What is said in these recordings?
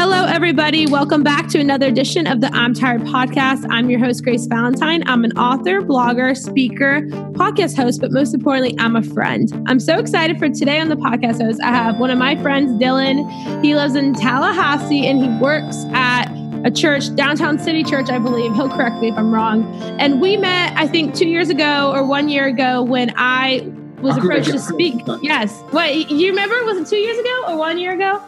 Hello, everybody. Welcome back to another edition of the I'm Tired podcast. I'm your host, Grace Valentine. I'm an author, blogger, speaker, podcast host, but most importantly, I'm a friend. I'm so excited for today on the podcast host. I have one of my friends, Dylan. He lives in Tallahassee and he works at a church, downtown city church, I believe. He'll correct me if I'm wrong. And we met, I think, two years ago or one year ago when I was approached to speak. Yes. What, you remember? Was it two years ago or one year ago?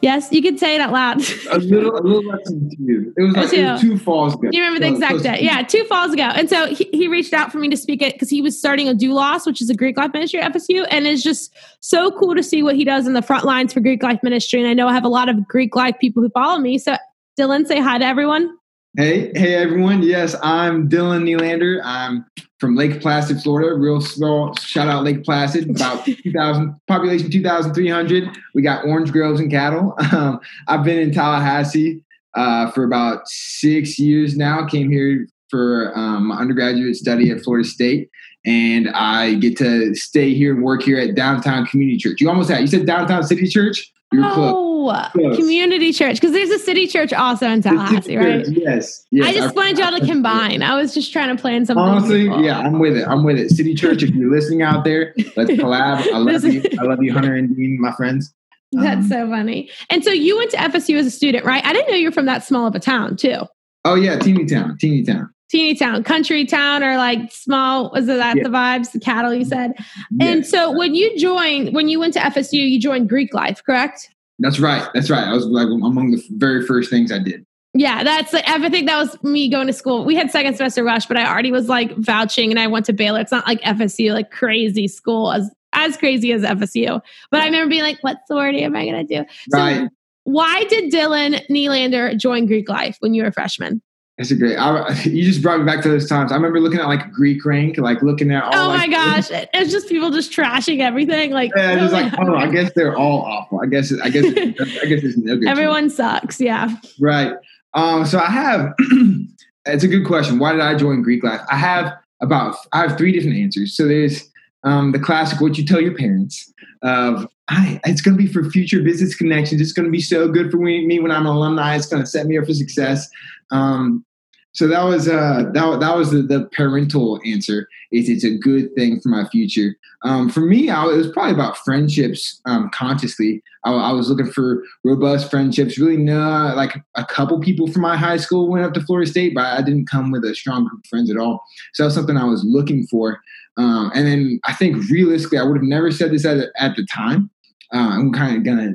Yes, you can say it out loud. a little, a little less than two. It was like two, two falls ago. You remember the exact day? Yeah, two falls ago. And so he, he reached out for me to speak it because he was starting a doulos, which is a Greek life ministry at FSU, and it's just so cool to see what he does in the front lines for Greek life ministry. And I know I have a lot of Greek life people who follow me. So Dylan, say hi to everyone. Hey, hey everyone. Yes, I'm Dylan Nylander. I'm from Lake Placid, Florida. Real small shout out Lake Placid, about 2,000 population 2,300. We got orange groves and cattle. Um, I've been in Tallahassee uh, for about six years now. Came here for um, my undergraduate study at Florida State, and I get to stay here and work here at Downtown Community Church. You almost had you said Downtown City Church. You're oh, close. Community church because there's a city church also in Tallahassee, right? Yes, yes. I just wanted y'all to combine. I was just trying to plan something. Honestly, yeah, I'm with it. I'm with it. City church, if you're listening out there, let's collab. I love you. I love you, Hunter and Dean, my friends. That's um, so funny. And so you went to FSU as a student, right? I didn't know you were from that small of a town, too. Oh yeah, teeny town, teeny town teeny town, country town, or like small. Was it that yeah. the vibes? The cattle, you said. Yeah. And so when you joined, when you went to FSU, you joined Greek Life, correct? That's right. That's right. I was like among the very first things I did. Yeah, that's like everything. That was me going to school. We had second semester rush, but I already was like vouching, and I went to Baylor. It's not like FSU, like crazy school as as crazy as FSU. But I remember being like, "What sorority am I going to do?" So right. Why did Dylan Nylander join Greek Life when you were a freshman? That's a great. I, you just brought me back to those times. I remember looking at like Greek rank, like looking at. All, oh my like, gosh! It's just people just trashing everything. Like, yeah, just like, oh, I guess they're all awful. I guess, I guess, I guess it's no good. Everyone sucks. Yeah. Right. Um. So I have. it's a good question. Why did I join Greek life? I have about. I have three different answers. So there's um the classic what you tell your parents of I, it's going to be for future business connections. It's going to be so good for me, when I'm an alumni. It's going to set me up for success. Um, so that was uh, that, that was the, the parental answer. Is it's a good thing for my future. Um, for me, I, it was probably about friendships. Um, consciously, I, I, was looking for robust friendships. Really, no, like a couple people from my high school went up to Florida State, but I didn't come with a strong group of friends at all. So that was something I was looking for. Um, and then I think realistically, I would have never said this at, at the time. Uh, I'm kind of gonna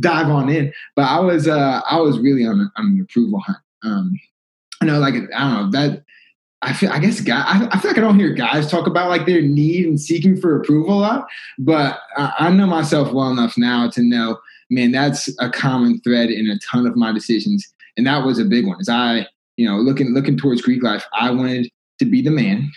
dive on in, but I was uh, I was really on, a, on an approval hunt. Um, I know, like I don't know that. I feel, I guess, guy, I, I, feel like I don't hear guys talk about like their need and seeking for approval a lot, but I, I know myself well enough now to know, man, that's a common thread in a ton of my decisions, and that was a big one. As I, you know, looking looking towards Greek life, I wanted to be the man,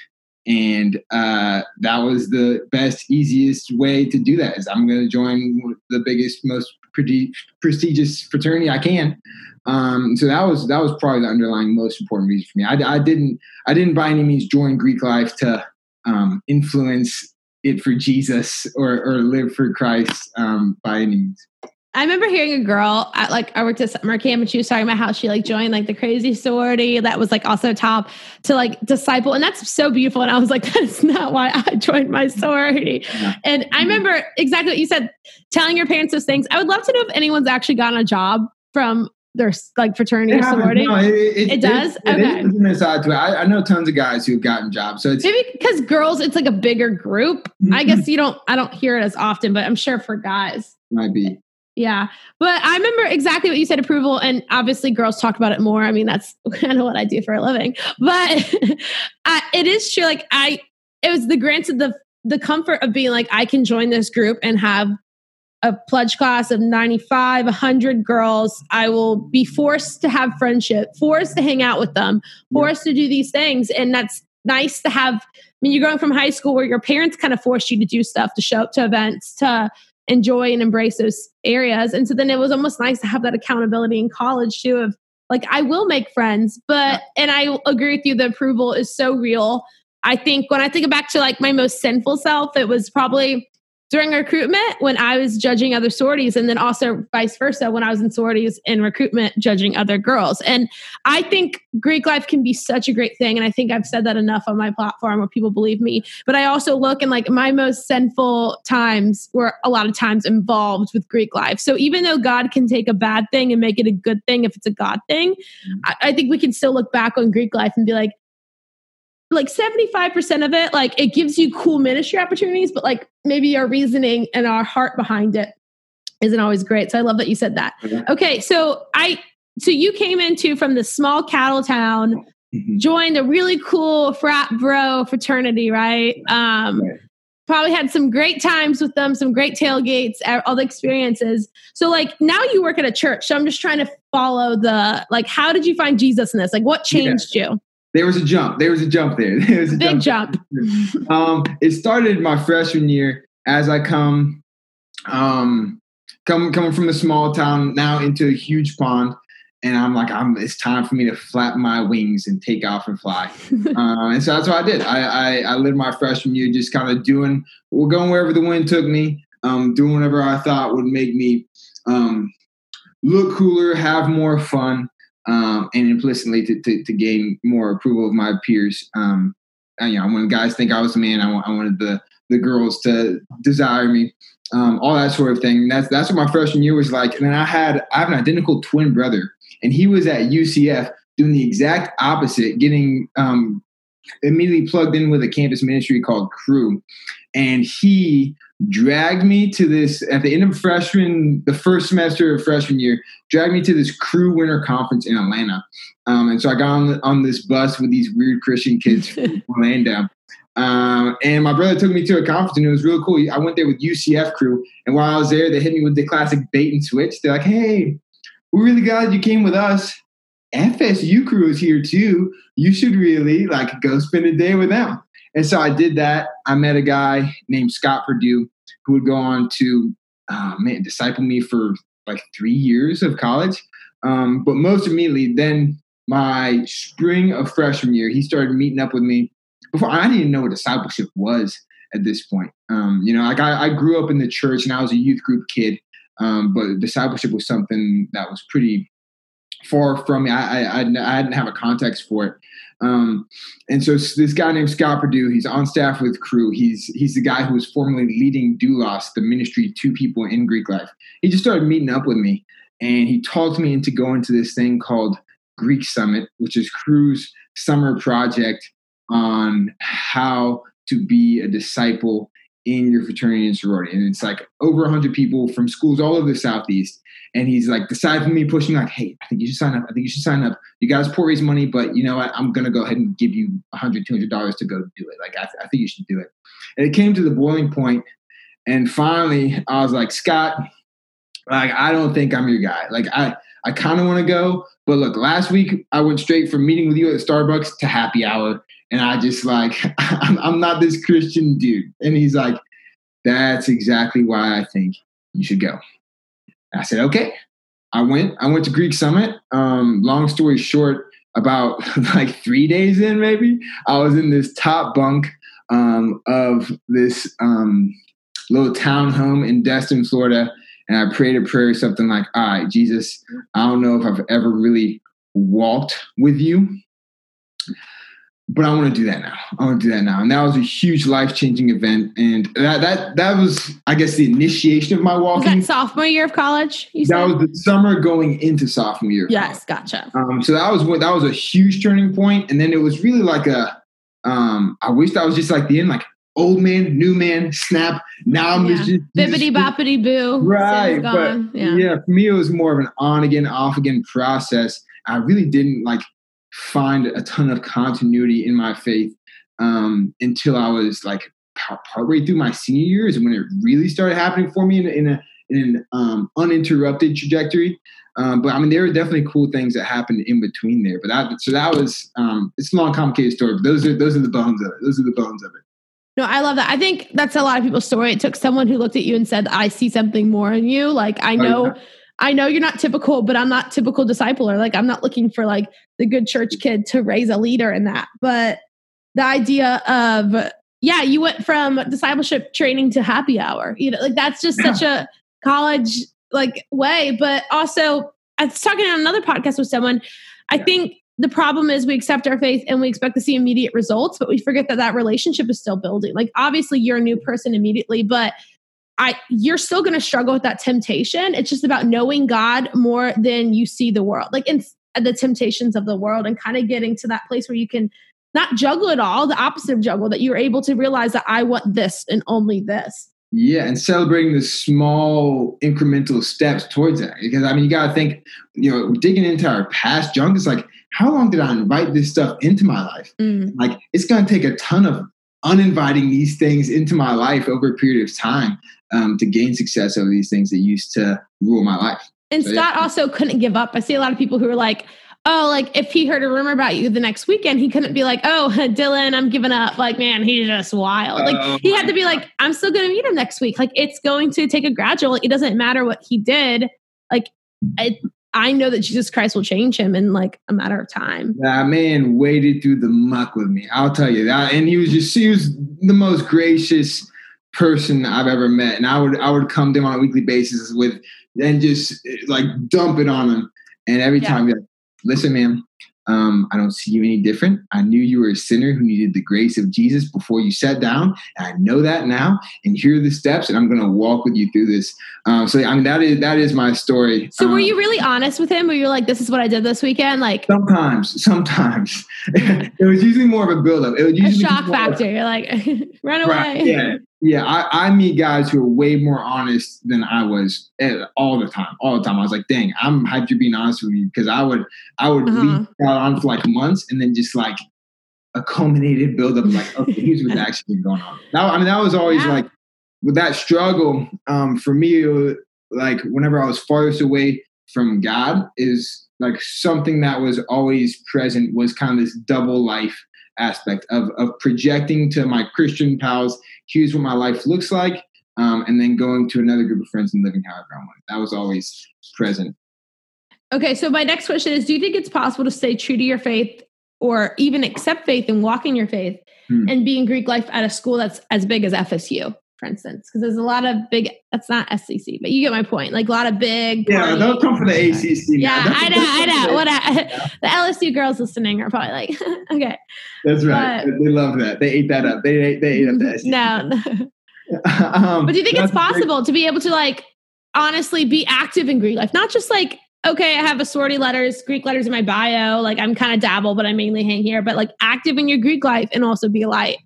and uh, that was the best, easiest way to do that. Is I'm going to join the biggest, most pretty prestigious fraternity I can. Um, so that was that was probably the underlying most important reason for me. I, I didn't I didn't by any means join Greek life to um, influence it for Jesus or or live for Christ um, by any means. I remember hearing a girl at like I worked at summer camp and she was talking about how she like joined like the crazy sorority that was like also top to like disciple and that's so beautiful and I was like that's not why I joined my sorority and I remember exactly what you said telling your parents those things I would love to know if anyone's actually gotten a job from their like fraternity or sorority? No, it, it, it, does. It, okay. It is. I, I, know tons of guys who've gotten jobs. So it's maybe because girls, it's like a bigger group. Mm-hmm. I guess you don't. I don't hear it as often, but I'm sure for guys might be. Yeah, but I remember exactly what you said. Approval, and obviously, girls talk about it more. I mean, that's kind of what I do for a living. But I, it is true. Like I, it was the granted the the comfort of being like I can join this group and have a pledge class of 95, 100 girls. I will be forced to have friendship, forced to hang out with them, forced yeah. to do these things. And that's nice to have. I mean, you're going from high school where your parents kind of forced you to do stuff, to show up to events, to enjoy and embrace those areas. And so then it was almost nice to have that accountability in college too of like, I will make friends, but, and I agree with you, the approval is so real. I think when I think back to like my most sinful self, it was probably during recruitment when I was judging other sororities, and then also vice versa when I was in sororities in recruitment judging other girls. And I think Greek life can be such a great thing. And I think I've said that enough on my platform where people believe me. But I also look and like my most sinful times were a lot of times involved with Greek life. So even though God can take a bad thing and make it a good thing if it's a God thing, mm-hmm. I, I think we can still look back on Greek life and be like, like 75% of it, like it gives you cool ministry opportunities, but like maybe our reasoning and our heart behind it isn't always great. So I love that you said that. Okay. So I, so you came into from the small cattle town, mm-hmm. joined a really cool frat bro fraternity, right? Um, right. Probably had some great times with them, some great tailgates, all the experiences. So, like, now you work at a church. So, I'm just trying to follow the, like, how did you find Jesus in this? Like, what changed yeah. you? There was a jump. There was a jump there. There was a big jump. jump. um, it started my freshman year as I come, um, come coming from a small town now into a huge pond, and I'm like, I'm. It's time for me to flap my wings and take off and fly. uh, and so that's what I did. I, I, I lived my freshman year just kind of doing, well, going wherever the wind took me, um, doing whatever I thought would make me um, look cooler, have more fun um, and implicitly to, to, to, gain more approval of my peers. Um, and, you know, when guys think I was a man, I, I wanted the the girls to desire me, um, all that sort of thing. And that's that's what my freshman year was like. And then I had I have an identical twin brother, and he was at UCF doing the exact opposite, getting um, immediately plugged in with a campus ministry called Cru, and he dragged me to this at the end of freshman, the first semester of freshman year, dragged me to this Cru winter conference in Atlanta. Um, and so I got on, on this bus with these weird Christian kids from Orlando. Um, and my brother took me to a conference and it was really cool. I went there with UCF Cru. And while I was there, they hit me with the classic bait and switch. They're like, hey, we're really glad you came with us. FSU Cru is here too. You should really like go spend a day with them. And so I did that. I met a guy named Scott Purdue who would go on to uh, man, disciple me for like three years of college. Um, but most immediately, then my spring of freshman year, he started meeting up with me. Before I didn't even know what discipleship was at this point. Um, you know, like I, I, grew up in the church and I was a youth group kid, um, but discipleship was something that was pretty far from me. I, I, I didn't have a context for it. Um, and so this guy named Scott Purdue, he's on staff with Cru. He's he's the guy who was formerly leading Doulos, the ministry to people in Greek life. He just started meeting up with me, and he talked me into going to this thing called Greek Summit, which is Cru's summer project on how to be a disciple in your fraternity and sorority. And it's like over 100 people from schools all over the Southeast. And he's like decided for me pushing like hey i think you should sign up. I think you should sign up. You guys pour raise money but you know what? I'm gonna go ahead and give you $100, 200 dollars to go do it. Like I, th- I think you should do it. And it came to the boiling point and finally i was like scott like i don't think i'm your guy. Like i i kind of want to go but look last week i went straight from meeting with you at starbucks to happy hour and i just like I'm, not this christian dude and he's like that's exactly why i think you should go I said, okay. I went. I went to Greek Summit. Um, long story short, about like three days in, maybe I was in this top bunk um, of this um, little townhome in Destin, Florida, and I prayed a prayer, something like, "All right, Jesus, I don't know if I've ever really walked with you, but I want to do that now. I want to do that now. And that was a huge life changing event. And that that that was, I guess, the initiation of my walking. Was that sophomore year of college? You that was the summer going into sophomore year. Yes, gotcha. Um, so that was that was a huge turning point. And then it was really like a, um, I wish that was just like the end, like old man, new man, snap. Now I'm yeah. just bibbity boppity boo. Right. But yeah. yeah, for me it was more of an on again, off again process. I really didn't like find a ton of continuity in my faith um, until I was like partway through my senior years and when it really started happening for me in, in, a, in an um, uninterrupted trajectory. Um, but I mean, there were definitely cool things that happened in between there. But that, so that was, um, it's a long, complicated story. But those are those are the bones of it. Those are the bones of it. No, I love that. I think that's a lot of people's story. It took someone who looked at you and said, "I see something more in you." Like I know. Oh, yeah I know you're not typical, but I'm not typical discipler. Like I'm not looking for like the good church kid to raise a leader in that. But the idea of yeah, you went from discipleship training to happy hour. You know, like that's just such a college like way. But also, I was talking on another podcast with someone. I yeah. think the problem is we accept our faith and we expect to see immediate results, but we forget that that relationship is still building. Like obviously, you're a new person immediately, but I you're still going to struggle with that temptation. It's just about knowing God more than you see the world, like in the temptations of the world, and kind of getting to that place where you can not juggle it all, the opposite of juggle, that you're able to realize that I want this and only this. Yeah, and celebrating the small incremental steps towards that. Because I mean, you got to think, you know, digging into our past junk is like, how long did I invite this stuff into my life? Mm. Like, it's going to take a ton of uninviting these things into my life over a period of time um, to gain success over these things that used to rule my life. And so, Scott yeah. also couldn't give up. I see a lot of people who are like, oh, like if he heard a rumor about you the next weekend, he couldn't be like, oh, Dylan, I'm giving up. Like, man, he's just wild. Like, oh he had to be like, I'm still going to meet him next week. Like, it's going to take a gradual. It doesn't matter what he did. Like, it, I know that Jesus Christ will change him in like a matter of time. That man waded through the muck with me. I'll tell you that. And he was just, he was the most gracious person I've ever met. And I would, I would come to him on a weekly basis with, and just like dump it on him. And every yeah. time, like, listen, man, um, I don't see you any different. I knew you were a sinner who needed the grace of Jesus before you sat down. And I know that now. And here are the steps, and I'm going to walk with you through this. Um, so I mean, that is that is my story. So um, were you really honest with him? Were you like, "This is what I did this weekend"? Like sometimes, sometimes it was usually more of a buildup. It was usually a shock factor. You're like, run away. Right, yeah, yeah, I, I, meet guys who are way more honest than I was all the time. All the time, I was like, "Dang, I'm hyped you're being honest with me," because I would, I would uh-huh. leave out on for like months, and then just like a culminated buildup, like, okay, here's what's actually going on. That, I mean, that was always yeah. like with that struggle um, for me. Was, like whenever I was farthest away from God, is like something that was always present was kind of this double life aspect of, of projecting to my Christian pals, here's what my life looks like, um, and then going to another group of friends and living however I want. That was always present. Okay, so my next question is Do you think it's possible to stay true to your faith or even accept faith and walk in your faith hmm. and be in Greek life at a school that's as big as FSU? For instance, because there's a lot of big. That's not SEC, but you get my point. Like a lot of big. Yeah, don't come for the ACC. Yeah, I know, I know. What I, the LSU girls listening are probably like, okay. That's right. But, they love that. They ate that up. They they ate up the SEC. No. um, but do you think it's possible to be able to like honestly be active in Greek life, not just like okay, I have a sorority letters, Greek letters in my bio. Like I'm kind of dabble, but I mainly hang here. But like active in your Greek life and also be a light.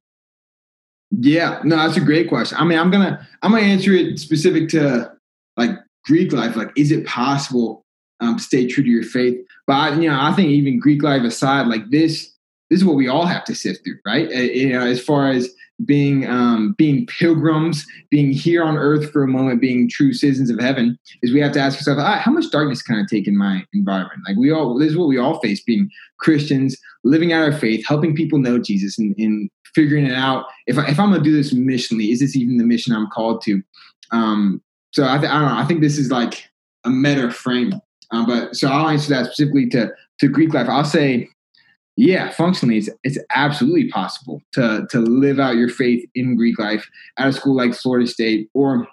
Yeah, no, that's a great question. I mean, I'm gonna I'm gonna answer it specific to like Greek life. Like, is it possible um, to stay true to your faith? But I, you know, I think even Greek life aside, like this, this is what we all have to sift through, right? Uh, you know, as far as being um, being pilgrims, being here on earth for a moment, being true citizens of heaven, is we have to ask ourselves, right, how much darkness can I take in my environment? Like we all, this is what we all face, being Christians, living out our faith, helping people know Jesus, and, and figuring it out. If I, if I'm gonna do this missionally, is this even the mission I'm called to? Um, so I, th- I don't know. I think this is like a meta frame. Um, but so I'll answer that specifically to to Greek life. I'll say yeah, functionally, it's, it's absolutely possible to to live out your faith in Greek life at a school like Florida State or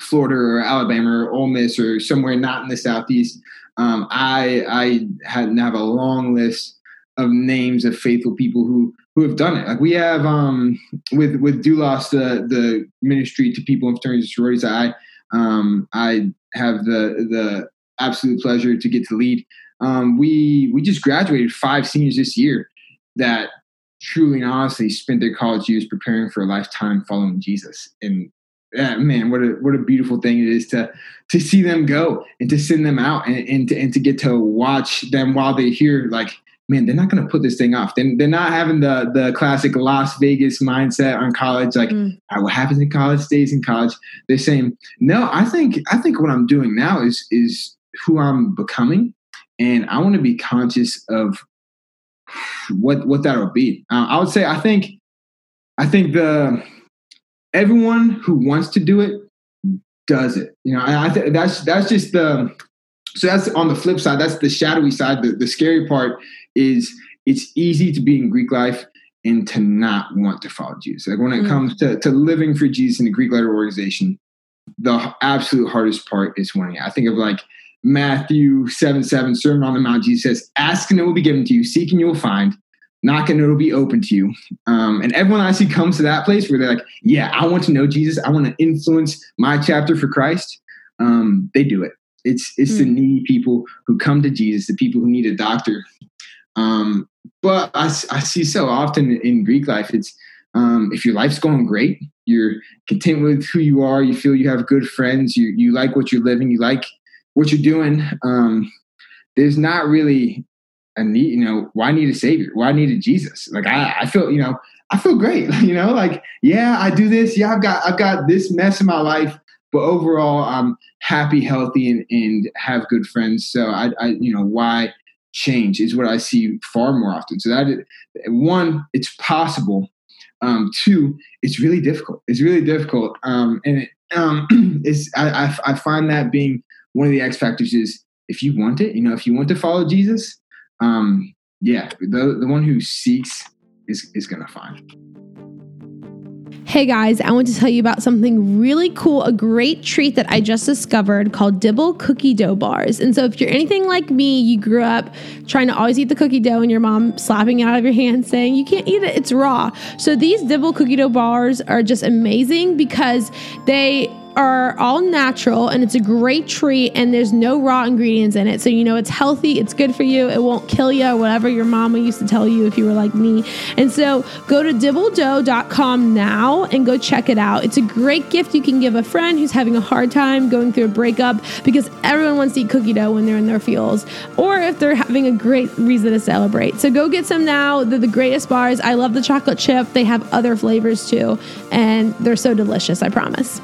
Florida or Alabama or Ole Miss or somewhere not in the Southeast. Um, I I have a long list of names of faithful people who who have done it. Like we have um, with with Doulos, the the ministry to people in fraternities and sororities. I um, I have the the absolute pleasure to get to lead um, we we just graduated five seniors this year that truly and honestly spent their college years preparing for a lifetime following Jesus. And yeah, man, what a what a beautiful thing it is to to see them go and to send them out and, and to and to get to watch them while they're here. Like, man, they're not going to put this thing off. They're, they're not having the the classic Las Vegas mindset on college. Like, mm. what happens in college stays in college. They're saying, no, I think I think what I'm doing now is is who I'm becoming and I want to be conscious of what what that will be. Uh, I would say I think I think the everyone who wants to do it does it. You know, I think that's that's just the so that's on the flip side. That's the shadowy side. The, the scary part is it's easy to be in Greek life and to not want to follow Jesus. Like when it mm. comes to, to living for Jesus in the Greek letter organization, the absolute hardest part is winning. I think of like Matthew 7 7, Sermon on the Mount, Jesus says, Ask and it will be given to you, seek and you will find, knock and it'll be open to you. Um, and everyone I see comes to that place where they're like, Yeah, I want to know Jesus. I want to influence my chapter for Christ. Um, they do it. It's it's mm. the hmm. needy people who come to Jesus, the people who need a doctor. Um, but I, I see so often in Greek life, it's um, if your life's going great, you're content with who you are, you feel you have good friends, you you like what you're living, you like what you're doing. Um, there's not really a need, you know, why need a savior? Why need a Jesus? Like I, I feel, you know, I feel great. You know, like, yeah, I do this. Yeah, I've got I've got this mess in my life, but overall I'm happy, healthy, and, and have good friends. So I, I you know, why change is what I see far more often. So that one, it's possible. Um, two, it's really difficult. It's really difficult. Um, and it, um, it's, I, I, I find that being one of the X factors is if you want it, you know, if you want to follow Jesus, um, yeah, the, the one who seeks is, is to find. Hey guys, I want to tell you about something really cool, a great treat that I just discovered called Dibble Cookie Dough Bars. And so, if you're anything like me, you grew up trying to always eat the cookie dough and your mom slapping it out of your hand saying, You can't eat it, it's raw. So, these Dibble Cookie Dough Bars are just amazing because they are all natural and it's a great treat and there's no raw ingredients in it. So you know it's healthy, it's good for you, it won't kill you, whatever your mama used to tell you if you were like me. And so go to dibbledough.com now and go check it out. It's a great gift you can give a friend who's having a hard time going through a breakup because everyone wants to eat cookie dough when they're in their feels or if they're having a great reason to celebrate. So go get some now. They're the greatest bars. I love the chocolate chip. They have other flavors too and they're so delicious, I promise.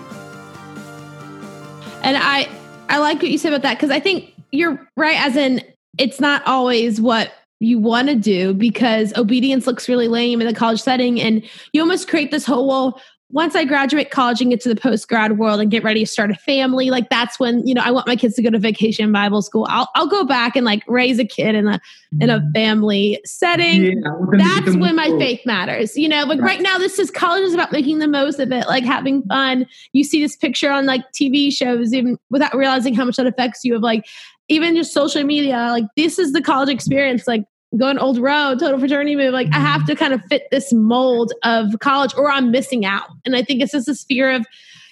And I I like what you said about that because I think you're right. As in, it's not always what you want to do because obedience looks really lame in the college setting, and you almost create this whole well once I graduate college and get to the post grad world and get ready to start a family, like that's when you know I want my kids to go to vacation Bible school. I'll I'll go back and like raise a kid in a in a mm-hmm. family setting. Yeah, that's when my faith matters. You know, but right. right now this is college is about making the most of it, like having fun. You see this picture on like TV shows, even without realizing how much that affects you. Of like even just social media, like this is the college experience. Like going Old Row total fraternity move like i have to kind of fit this mold of college or i'm missing out and i think it's just this fear of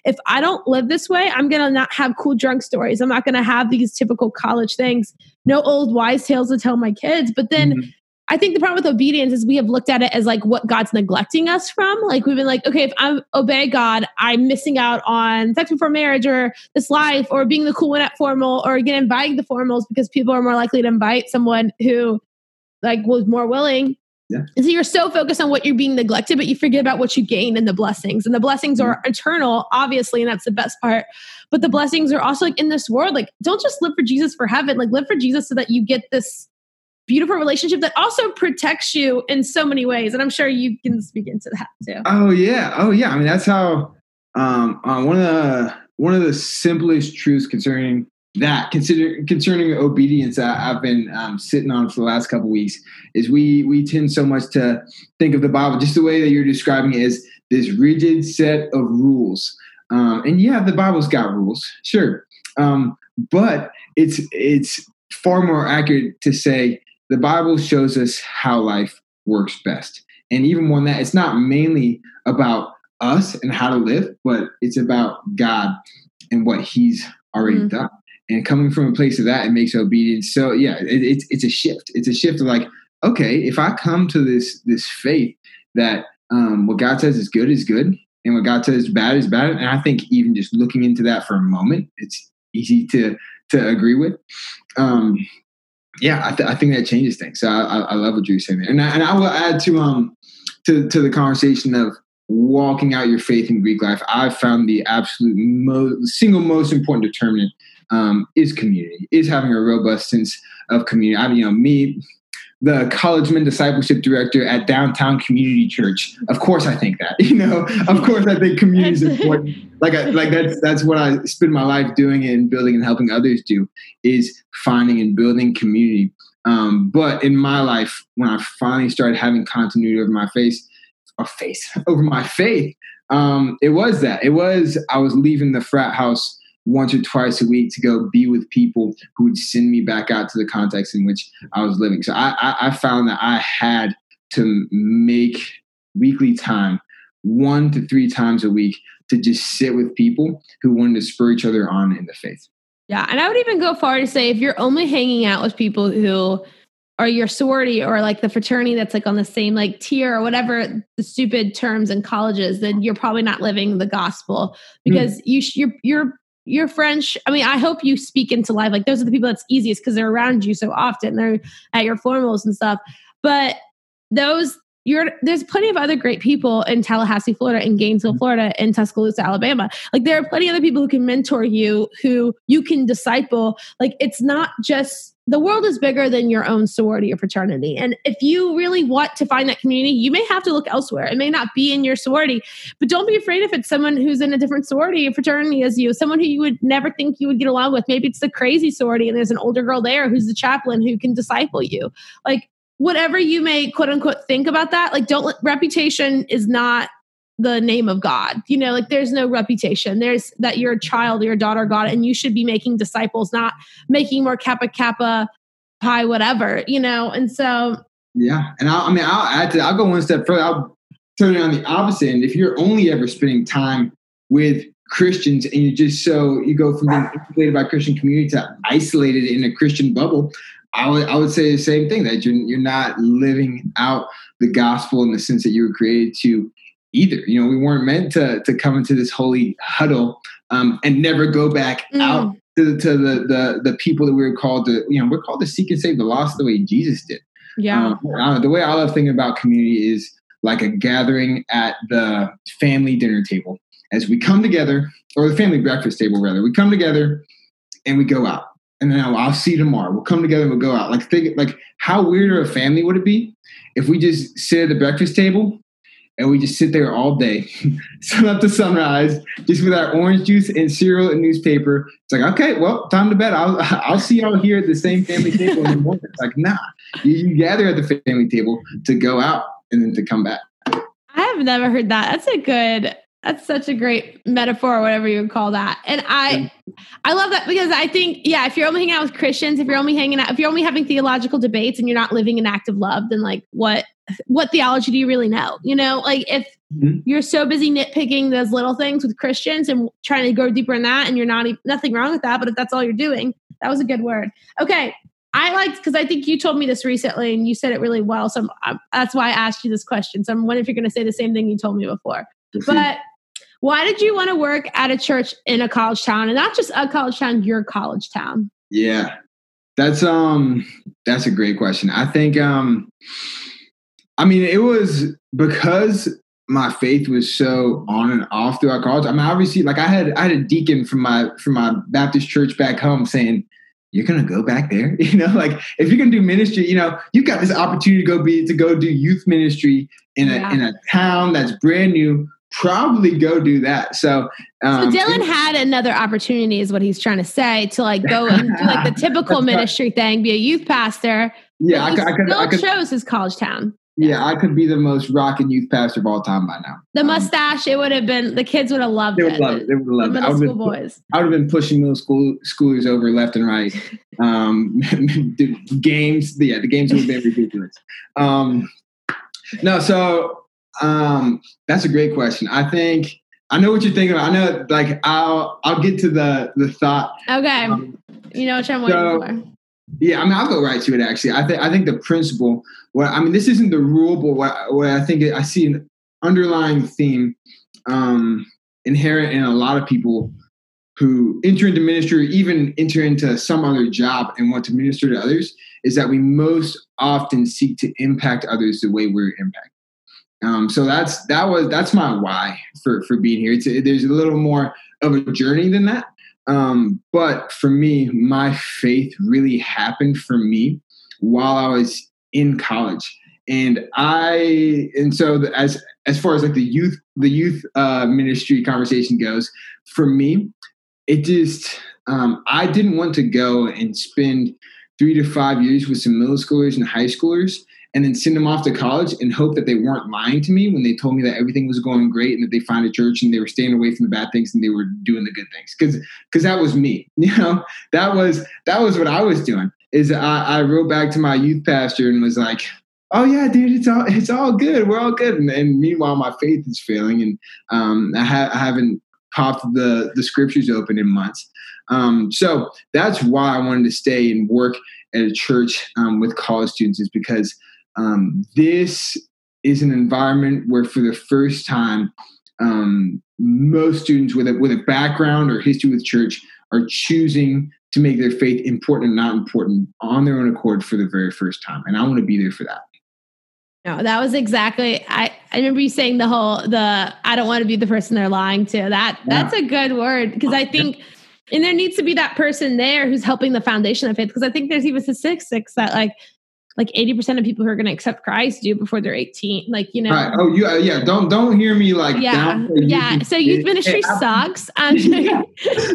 if i don't live this way i'm gonna not have cool drunk stories i'm not gonna have these typical college things no old wise tales to tell my kids but then mm-hmm. I think the problem with obedience is we have looked at it as like what God's neglecting us from. Like we've been like, okay, if I obey God, I'm missing out on sex before marriage or this life or being the cool one at formal or again inviting the formals because people are more likely to invite someone who like was more willing. Yeah. And so you're so focused on what you're being neglected, but you forget about what you gain and the blessings. And the blessings are mm-hmm. eternal, obviously, and that's the best part. But the blessings are also like in this world. Like, don't just live for Jesus for heaven. Like, live for Jesus so that you get this beautiful relationship that also protects you in so many ways. And I'm sure you can speak into that too. Oh yeah, oh yeah. I mean, that's how um, uh, one of the one of the simplest truths concerning that consider concerning obedience I, have been um, sitting on for the last couple weeks is we we tend so much to think of the bible just the way that you're describing it is this rigid set of rules. Um, and yeah the bible's got rules sure. Um, but it's it's far more accurate to say the bible shows us how life works best. And even more than that it's not mainly about us and how to live but it's about god and what he's already mm-hmm. done and coming from a place of that it makes obedience. So yeah it, it's it's a shift. It's a shift of like okay if i come to this this faith that um, what god says is good is good and what god says is bad is bad and i think even just looking into that for a moment it's easy to to agree with um, yeah I, th- I, think that changes things. So i, I love what you're saying there. and I, and I will add to um to to the conversation of walking out your faith in greek life i've found the absolute mo- single most important determinant um, is community, is having a robust sense of community. I mean, you know, me, the collegeman discipleship director at downtown community church. Of course, I think that. You know, of course, I think community is important. Like, I, like that's that's what I spend my life doing and building and helping others do is finding and building community. Um, but in my life, when I finally started having continuity over my face, or face over my faith, um, it was that. It was I was leaving the frat house once or twice a week to go be with people who would send me back out to the context in which I was living. So I, I, I found that I had to make weekly time one to three times a week to just sit with people who wanted to spur each other on in the faith. Yeah. And I would even go far to say if you're only hanging out with people who are your sorority or like the fraternity that's like on the same like tier or whatever the stupid terms in colleges, then you're probably not living the gospel because mm. you sh- you're you're your French, I mean, I hope you speak into life. Like those are the people that's easiest because they're around you so often. They're at your formals and stuff. But those you're there's plenty of other great people in Tallahassee, Florida, in Gainesville, mm-hmm. Florida, in Tuscaloosa, Alabama. Like there are plenty of other people who can mentor you, who you can disciple. Like it's not just the world is bigger than your own sorority or fraternity. And if you really want to find that community, you may have to look elsewhere. It may not be in your sorority, but don't be afraid if it's someone who's in a different sorority or fraternity as you, someone who you would never think you would get along with. Maybe it's the crazy sorority and there's an older girl there who's the chaplain who can disciple you. Like whatever you may quote unquote think about that, like don't reputation is not the name of God. You know, like there's no reputation. There's that you're a child, you're a daughter God, and you should be making disciples, not making more kappa kappa pi whatever. You know, and so yeah, and I, I mean, I'll add to. I'll go one step further. I'll turn it on the opposite end. If you're only ever spending time with Christians and you just so you go from being isolated by Christian community to isolated in a Christian bubble, I would I would say the same thing that you're you're not living out the gospel in the sense that you were created to either. You know, we weren't meant to to come into this holy huddle um, and never go back mm. out to, to the, the the people that we were called to. You know, we're called to seek and save the lost the way Jesus did. Yeah. Um, the way I love thinking about community is like a gathering at the family dinner table as we come together, or the family breakfast table rather. We come together and we go out. And then I'll, I'll see you tomorrow. We'll come together and we'll go out. Like think like how weird of a family would it be if we just sit at the breakfast table and we just sit there all day, sun up to sunrise, just with our orange juice and cereal and newspaper. It's like, okay, well, time to bed. I'll I'll see y'all here at the same family table in the morning. It's like, nah, you, you gather at the family table to go out and then to come back. I have never heard that. That's a good. That's such a great metaphor, or whatever you would call that. And I, I love that because I think, yeah, if you're only hanging out with Christians, if you're only hanging out, if you're only having theological debates and you're not living an active love, then like, what what theology do you really know? You know, like if mm-hmm. you're so busy nitpicking those little things with Christians and trying to go deeper in that, and you're not even, nothing wrong with that, but if that's all you're doing, that was a good word. Okay, I liked because I think you told me this recently and you said it really well. So I'm, that's why I asked you this question. So I'm wondering if you're going to say the same thing you told me before. But why did you want to work at a church in a college town and not just a college town, your college town? Yeah, that's um that's a great question. I think um I mean, it was because my faith was so on and off throughout college. I mean, obviously, like I had I had a deacon from my from my Baptist church back home saying, "You're gonna go back there." You know, like if you're gonna do ministry, you know, you've got this opportunity to go be to go do youth ministry in a yeah. in a town that's brand new. Probably go do that. So, um, so Dylan had another opportunity, is what he's trying to say, to like go and do like the typical ministry thing, be a youth pastor. Yeah, I, I, could. Still I could, chose his college town. Yeah, I could be the most rocking youth pastor of all time by now. The um, mustache, it would have been the kids would have loved they would it. Love it. They would the it. Middle school been, boys. I would have been pushing middle school schoolers over left and right. Um, the games, yeah, the games would have been ridiculous. Um, no, so um, that's a great question. I think I know what you're thinking. About. I know, like I'll I'll get to the the thought. Okay, um, you know what I'm waiting so, for. Yeah, I mean, I'll go right to it. Actually, I think I think the principle. I mean, this isn't the rule, but what, what I think I see an underlying theme um, inherent in a lot of people who enter into ministry even enter into some other job and want to minister to others is that we most often seek to impact others the way we're impacted. Um, so that's that was that's my why for for being here. It's, there's a little more of a journey than that, um, but for me, my faith really happened for me while I was in college. And I and so the, as as far as like the youth the youth uh, ministry conversation goes, for me, it just um, I didn't want to go and spend three to five years with some middle schoolers and high schoolers and then send them off to college and hope that they weren't lying to me when they told me that everything was going great and that they found a church and they were staying away from the bad things and they were doing the good things. Because because that was me you know? That was that was what i was doing is I, I wrote back to my youth pastor and was like oh yeah dude it's all it's all good. We're all good. And, and meanwhile my faith is failing and um, I, ha- I haven't popped the the scriptures open in months. Um, so that's why i wanted to stay and work at a church um, with college students is because um, this is an environment where, for the first time, um, most students with a, with a background or history with church are choosing to make their faith important and not important on their own accord for the very first time. And I want to be there for that. No, that was exactly. I, I remember you saying the whole the I don't want to be the person they're lying to. That that's a good word because I oh, think, and there needs to be that person there who's helping the foundation of faith. Because I think there's even statistics that like like 80% of people who are going to accept Christ do before they're 18. Like, you know. Right. Oh, yeah. Yeah. Don't, don't hear me like, yeah. Yeah. So youth ministry sucks. I'm joking.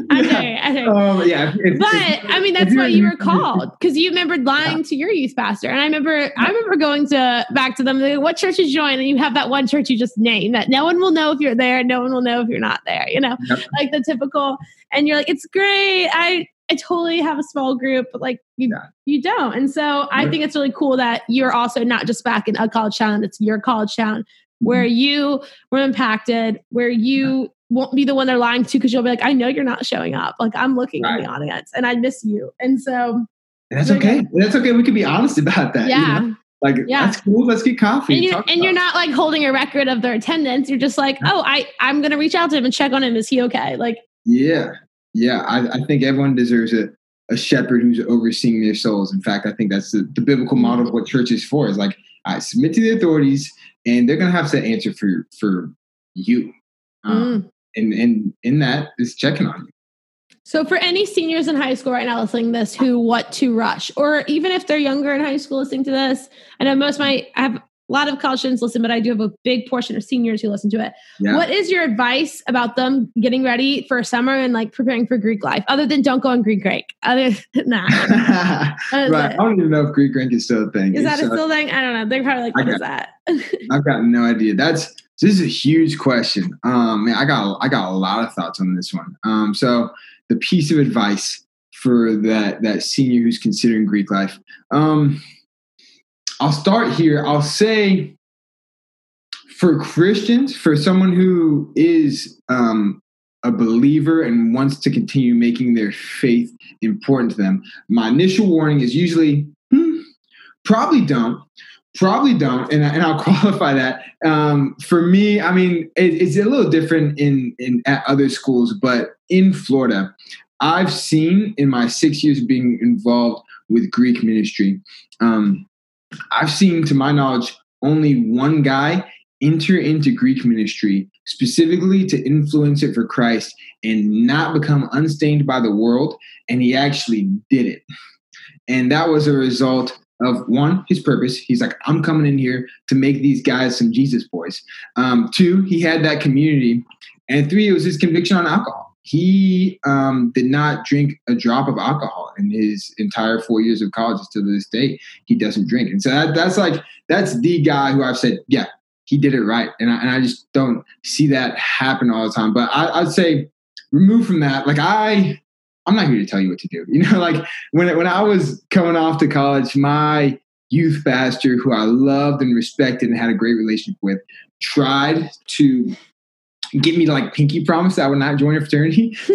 I'm um, yeah. If, but if, I mean, that's why you were called because you remembered lying yeah. to your youth pastor. And I remember, I remember going to back to them, like, what church is join? And you have that one church you just name that no one will know if you're there. No one will know if you're not there, you know, yep. like the typical, and you're like, it's great. I, I totally have a small group, but like you, yeah. you don't. And so I think it's really cool that you're also not just back in a college town, it's your college town where mm-hmm. you were impacted, where you yeah. won't be the one they're lying to because you'll be like, I know you're not showing up. Like I'm looking right. in the audience and I miss you. And so and that's okay. That's okay. We can be honest about that. Yeah. You know? Like yeah. that's cool. Let's get coffee. And, you're, and you're, not like holding a record of their attendance. You're just like, oh, I I'm gonna reach out to him and check on him. Is he okay? Like yeah, yeah, I, I think everyone deserves a, a shepherd who's overseeing their souls. In fact, I think that's the, the biblical model of what church is for. Is like I submit to the authorities, and they're gonna have to answer for for you. Um, mm. And and in that is checking on you. So, for any seniors in high school right now listening to this who want to rush, or even if they're younger in high school listening to this, I know most might have a lot of college students listen, but I do have a big portion of seniors who listen to it. Yeah. What is your advice about them getting ready for summer and like preparing for Greek life, other than don't go on Greek break? Other than that, right? I don't even know if Greek drink is still a thing. Is it's that a still thing? I don't know. They're probably like, what got, is that? I've got no idea. That's this is a huge question. Um, man, I got I got a lot of thoughts on this one. Um, so the piece of advice for that that senior who's considering Greek life. Um, I'll start here. I'll say for Christians, for someone who is um, a believer and wants to continue making their faith important to them, my initial warning is usually hmm, probably don't. Probably don't, and, and I'll qualify that. Um, for me, I mean, it, it's a little different in, in at other schools, but in Florida, I've seen in my six years being involved with Greek ministry, um, I've seen, to my knowledge, only one guy enter into Greek ministry specifically to influence it for Christ and not become unstained by the world. And he actually did it. And that was a result of one, his purpose. He's like, I'm coming in here to make these guys some Jesus boys. Um, two, he had that community. And three, it was his conviction on alcohol he um, did not drink a drop of alcohol in his entire four years of college. To this day, he doesn't drink. And so that, that's like that's the guy who I've said, yeah, he did it right. And I, and I just don't see that happen all the time. But I, I'd say remove from that. Like I, I'm not here to tell you what to do. You know, like when when I was coming off to college, my youth pastor, who I loved and respected and had a great relationship with, tried to get me like pinky promise I would not join a fraternity.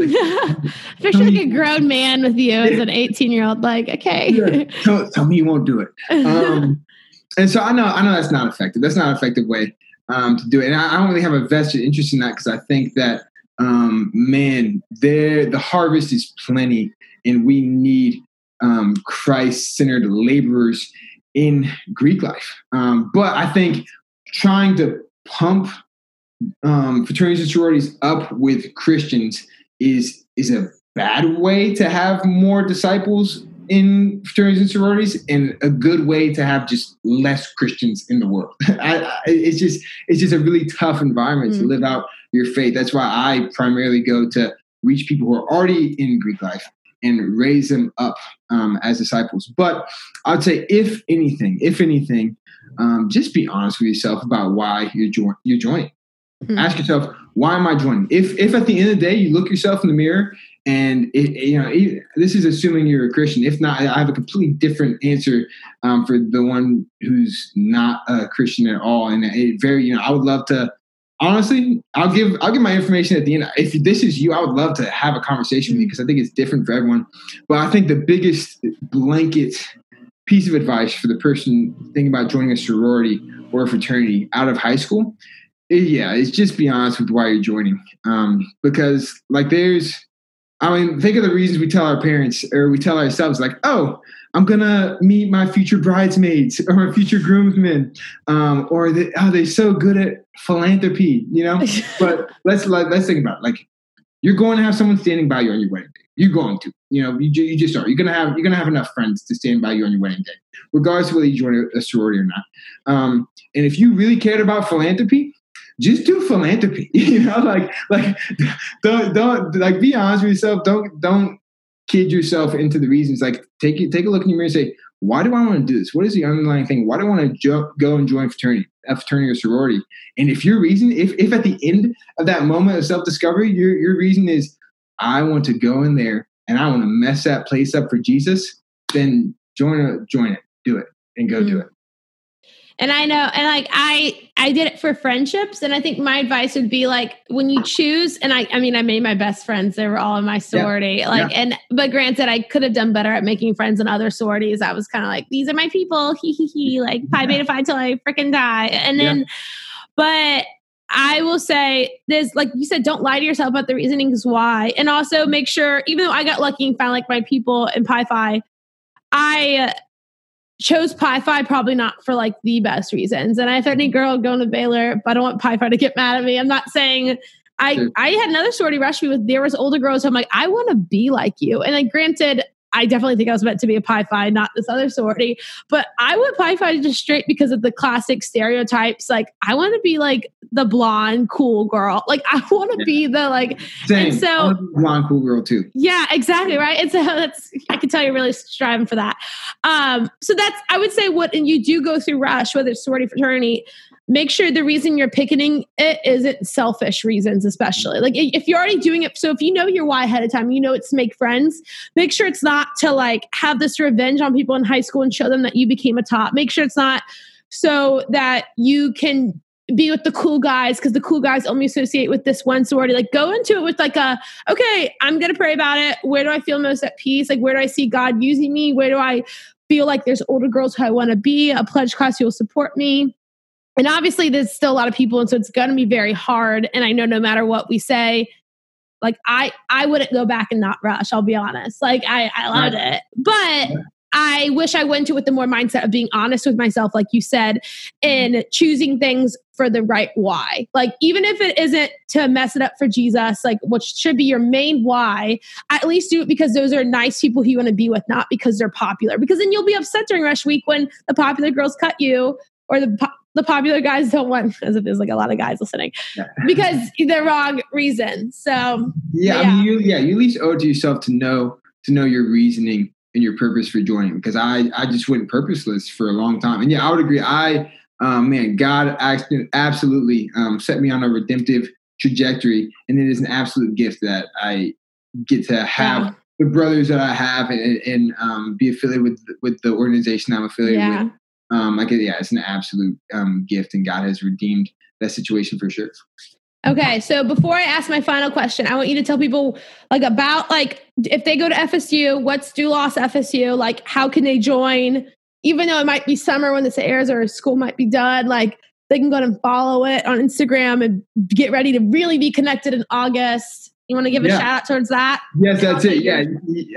Picture like a grown man with you as an 18 year old, like, okay. yeah. tell, tell, me you won't do it. Um, and so I know, I know that's not effective. That's not an effective way um, to do it. And I, I, don't really have a vested interest in that because I think that, um, man, there the harvest is plenty, and we need um, Christ-centered laborers in Greek life. Um, but I think trying to pump um, fraternities and sororities up with Christians is is a bad way to have more disciples in fraternities and sororities and a good way to have just less Christians in the world. I, I, it's just it's just a really tough environment mm-hmm. to live out your faith. That's why I primarily go to reach people who are already in Greek life and raise them up um, as disciples. But I'd say, if anything, if anything, um, just be honest with yourself about why you're, jo- you're joining. Mm-hmm. Ask yourself, why am I joining? If if at the end of the day you look yourself in the mirror and it, you know it, this is assuming you're a Christian. If not, I have a completely different answer um, for the one who's not a Christian at all. And it very you know I would love to honestly, I'll give I'll give my information at the end. If this is you, I would love to have a conversation with you because I think it's different for everyone. But I think the biggest blanket piece of advice for the person thinking about joining a sorority or a fraternity out of high school, yeah, it's just be honest with why you're joining. Um, because like there's, I mean, think of the reasons we tell our parents or we tell ourselves like, oh, I'm gonna meet my future bridesmaids or my future groomsmen, um, or they, oh, they're so good at philanthropy, you know. but let's like, let's think about it. like you're going to have someone standing by you on your wedding day. You're going to, you know, you, you just are. You're gonna have you're gonna have enough friends to stand by you on your wedding day, regardless of whether you join a, a sorority or not. Um, and if you really cared about philanthropy, just do philanthropy. You know, like like don't don't like be honest with yourself. Don't don't kid yourself into the reasons. Like take it, take a look in your mirror and say, why do I want to do this? What is the underlying thing? Why do I want to jo- go and join fraternity, a fraternity or sorority? And if your reason, if if at the end of that moment of self discovery, your your reason is I want to go in there and I want to mess that place up for Jesus, then join it, join it, do it, and go mm-hmm. do it and i know and like i i did it for friendships and i think my advice would be like when you choose and i i mean i made my best friends they were all in my sorority yeah. like yeah. and but granted i could have done better at making friends in other sororities i was kind of like these are my people he he he like pi beta phi till i freaking die and then yeah. but I will say this, like you said, don't lie to yourself about the reasonings why. And also make sure, even though I got lucky and found like my people in Pi Phi, I chose Pi Phi probably not for like the best reasons. And I have any girl going to Baylor, but I don't want Pi Phi to get mad at me. I'm not saying I I had another sorority rush me with there was older girls. So I'm like, I want to be like you. And like granted, I definitely think I was meant to be a Pi Phi, not this other sorority. But I went Pi Phi just straight because of the classic stereotypes. Like, I want to be like the blonde, cool girl. Like, I want to yeah. be the like. Same. And so, blonde, cool girl too. Yeah, exactly. Right. And so that's, I can tell you're really striving for that. Um, so that's, I would say, what, and you do go through rush, whether it's sorority, fraternity make sure the reason you're picketing it isn't selfish reasons especially like if you're already doing it so if you know your why ahead of time you know it's to make friends make sure it's not to like have this revenge on people in high school and show them that you became a top make sure it's not so that you can be with the cool guys because the cool guys only associate with this one sorority. Like go into it with like a okay, I'm gonna pray about it. Where do I feel most at peace? Like where do I see God using me? Where do I feel like there's older girls who I want to be? A pledge class who will support me and obviously there's still a lot of people and so it's going to be very hard and i know no matter what we say like i i wouldn't go back and not rush i'll be honest like i i loved right. it but I wish I went to with the more mindset of being honest with myself, like you said, and mm-hmm. choosing things for the right why. Like, even if it isn't to mess it up for Jesus, like, what should be your main why, at least do it because those are nice people who you want to be with, not because they're popular. Because then you'll be upset during rush week when the popular girls cut you or the the popular guys don't want, as if there's like a lot of guys listening, because the wrong reason. So yeah, yeah. I mean, you yeah, you at least owe it to yourself to know to know your reasoning and your purpose for joining. Because I I just went purposeless for a long time, and yeah, I would agree. I um, man, God absolutely um, set me on a redemptive trajectory, and it is an absolute gift that I get to have. Yeah. The brothers that I have and, and um, be affiliated with with the organization I'm affiliated yeah. with, um, like yeah, it's an absolute um, gift, and God has redeemed that situation for sure. Okay, so before I ask my final question, I want you to tell people like about like if they go to FSU, what's Doulos FSU? Like, how can they join? Even though it might be summer when this airs, or school might be done, like they can go and follow it on Instagram and get ready to really be connected in August. You want to give a yeah. shout out towards that? Yes, that's it. Yeah,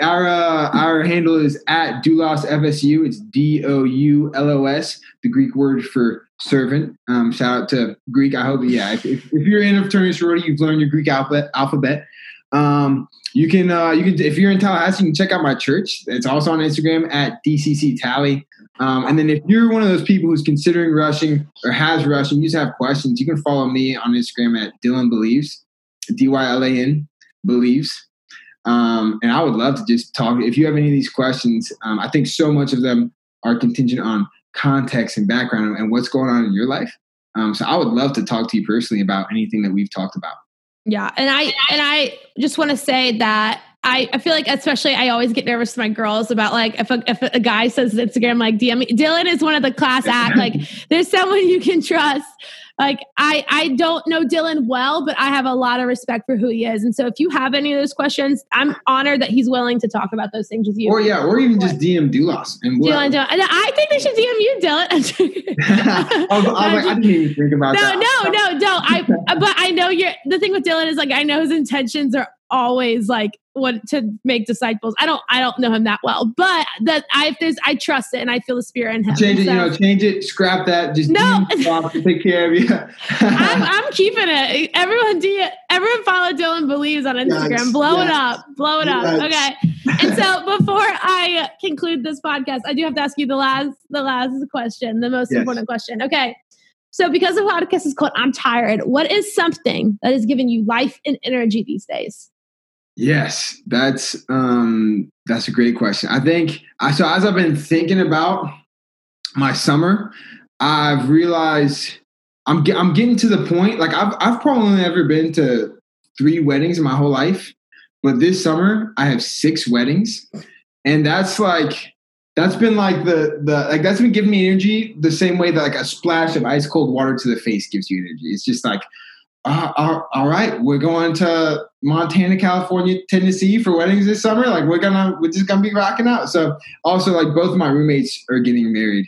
our uh, our handle is at Doulos FSU. It's D O U L O S, the Greek word for servant. Um, shout out to Greek. I hope, yeah, if, if, if you're in a fraternity sorority, you've learned your Greek alphabet. alphabet. Um, you can uh, you can if you're in Tallahassee, you can check out my church. It's also on Instagram at DCC Tally. Um, and then if you're one of those people who's considering rushing or has rushed and you just have questions, you can follow me on Instagram at Dylan Believes, D Y L A N Believes. Um, and I would love to just talk. If you have any of these questions, um, I think so much of them are contingent on context and background and what's going on in your life. Um, so I would love to talk to you personally about anything that we've talked about. Yeah, and I and I just want to say that I, I feel like especially I always get nervous with my girls about like if a, if a guy says Instagram like DM me. Dylan is one of the class act like there's someone you can trust like I I don't know Dylan well, but I have a lot of respect for who he is. And so if you have any of those questions, I'm honored that he's willing to talk about those things with you. Or yeah, or even just DM Doulos and Dylan, Dylan. I think they should DM you, Dylan. I, was, I, was like, I didn't even think about no, that. No, no, no, no. I but I know you're the thing with Dylan is like I know his intentions are always like what to make disciples. I don't I don't know him that well, but that I if there's I trust it and I feel the spirit in him. Change it, so, you know, change it, scrap that, just no take care of you. I'm, I'm keeping it. Everyone do everyone follow Dylan Believes on Instagram. Yes, blow yes. it up. Blow it up. Yes. Okay. And so before I conclude this podcast, I do have to ask you the last the last question, the most important question. Okay. So because the podcast is called I'm Tired, what is something that is giving you life and energy these days? Yes, that's um that's a great question. I think I so as I've been thinking about my summer, I've realized I'm I'm getting to the point like I've I've probably never been to three weddings in my whole life, but this summer I have six weddings, and that's like that's been like the the like that's been giving me energy the same way that like a splash of ice cold water to the face gives you energy. It's just like uh, all right, we're going to Montana, California, Tennessee for weddings this summer. Like we're gonna, we're just gonna be rocking out. So also, like both of my roommates are getting married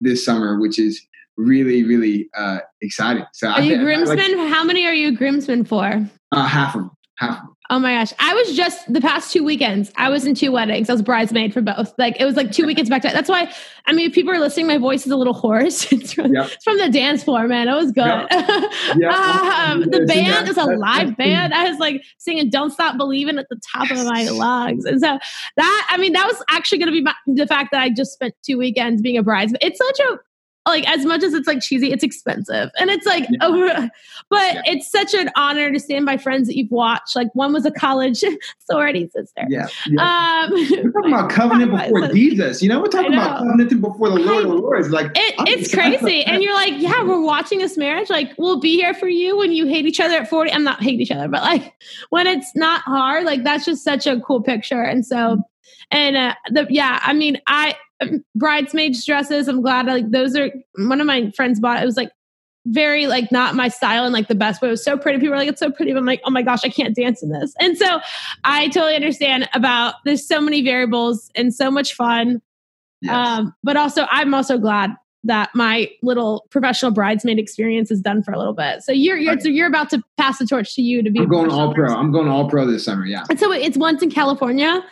this summer, which is really, really uh, exciting. So are I, you groomsmen? Like, How many are you groomsmen for? Uh, half of them. Half of them. Oh my gosh. I was just the past two weekends, I was in two weddings. I was bridesmaid for both. Like it was like two weekends back to That's why, I mean, if people are listening, my voice is a little hoarse. It's from, yep. it's from the dance floor, man. It was good. Yep. Yep. um, the band is a live band. I was like singing Don't Stop Believing at the top of my lungs. And so that, I mean, that was actually going to be my, the fact that I just spent two weekends being a bridesmaid. It's such a like as much as it's like cheesy, it's expensive. And it's like yeah. over but yeah. it's such an honor to stand by friends that you've watched. Like one was a college sorority sister. Yeah. yeah. Um we're talking about covenant before Jesus. You know, we're talking about covenant before the Lord of Lords. Like it, it's crazy. and you're like, yeah, we're watching this marriage. Like we'll be here for you when you hate each other at 40. I'm not hate each other, but like when it's not hard, like that's just such a cool picture. And so and uh, the yeah, I mean, I bridesmaids dresses. I'm glad like those are one of my friends bought. It was like very like not my style and like the best, but it was so pretty. People were like, it's so pretty. But I'm like, oh my gosh, I can't dance in this. And so I totally understand about there's so many variables and so much fun. Yes. Um, but also I'm also glad that my little professional bridesmaid experience is done for a little bit. So you're you're, so you're about to pass the torch to you to be. I'm going all pro. I'm going all pro this summer. Yeah. And so it's once in California.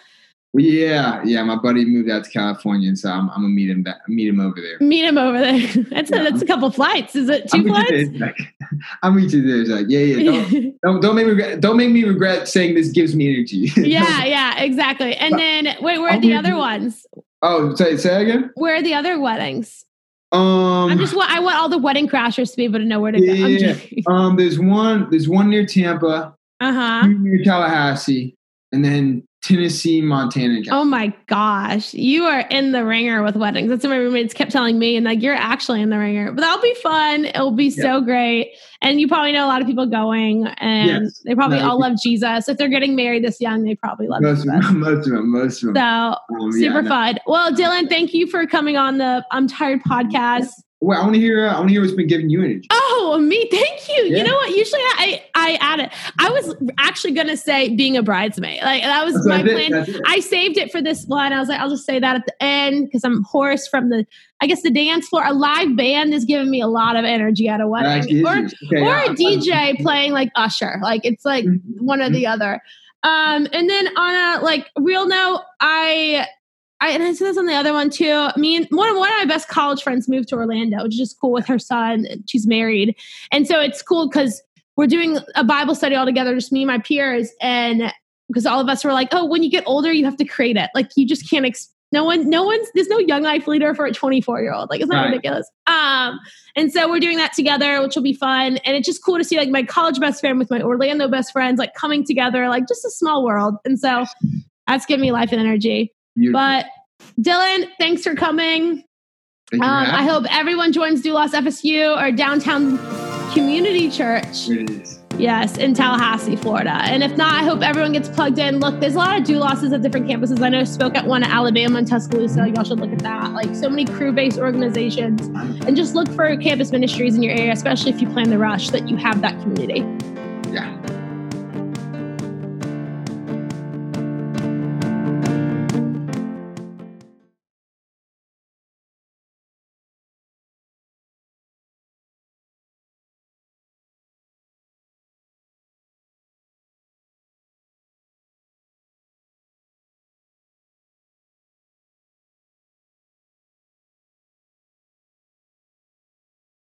Yeah, yeah. My buddy moved out to California, and so I'm, I'm gonna meet him. That, meet him over there. Meet him over there. That's yeah, a, that's a couple flights. Is it 2 flights? Like, I'll meet you there. It's like, yeah, yeah. Don't, don't, don't make me regret, don't make me regret saying this gives me energy. yeah, yeah, exactly. And then wait, where are the other ones? Oh, say say again. Where are the other weddings? Um, I'm just I want all the wedding crashers to be able to know where to yeah, go. um, there's one there's one near Tampa. Uh huh. Near Tallahassee, and then Tennessee, Montana. Oh my gosh, you are in the wringer with weddings. That's what my roommates kept telling me, and like you're actually in the wringer. But that'll be fun. It'll be yep. so great, and you probably know a lot of people going, and yes. they probably no, all love Jesus. If they're getting married this young, they probably love most Jesus. Of them, most of them. Most of them. So um, super yeah, fun. Well, Dylan, thank you for coming on the I'm Tired podcast. Well, I want to hear. Uh, I want to hear what's been giving you energy. Oh, me. Thank you. Yeah. You know what? Usually, I I add it. I was actually gonna say being a bridesmaid. Like that was That's my plan. I saved it for this one. I was like, I'll just say that at the end because I'm hoarse from the. I guess the dance floor. A live band is giving me a lot of energy at a wedding, or okay, or a DJ playing like Usher. Like it's like mm-hmm. one or the other. Um, and then on a like real note, I I, and I said this on the other one too. Me and one of, one of my best college friends moved to Orlando, which is cool with her son. She's married. And so it's cool because we're doing a Bible study all together, just me and my peers. And because all of us were like, oh, when you get older, you have to create it. Like you just can't, ex- no one, no one's, there's no young life leader for a 24 year old. Like it's not right. ridiculous. Um, and so we're doing that together, which will be fun. And it's just cool to see like my college best friend with my Orlando best friends, like coming together, like just a small world. And so that's giving me life and energy. Beautiful. But Dylan, thanks for coming. Um, I hope everyone joins Doulos FSU or downtown community church. Yes, in Tallahassee, Florida. And if not, I hope everyone gets plugged in. Look, there's a lot of Douloses at different campuses. I know I spoke at one at Alabama and Tuscaloosa. Y'all should look at that. Like so many Cru-based organizations. And just look for campus ministries in your area, especially if you plan the rush, that you have that community.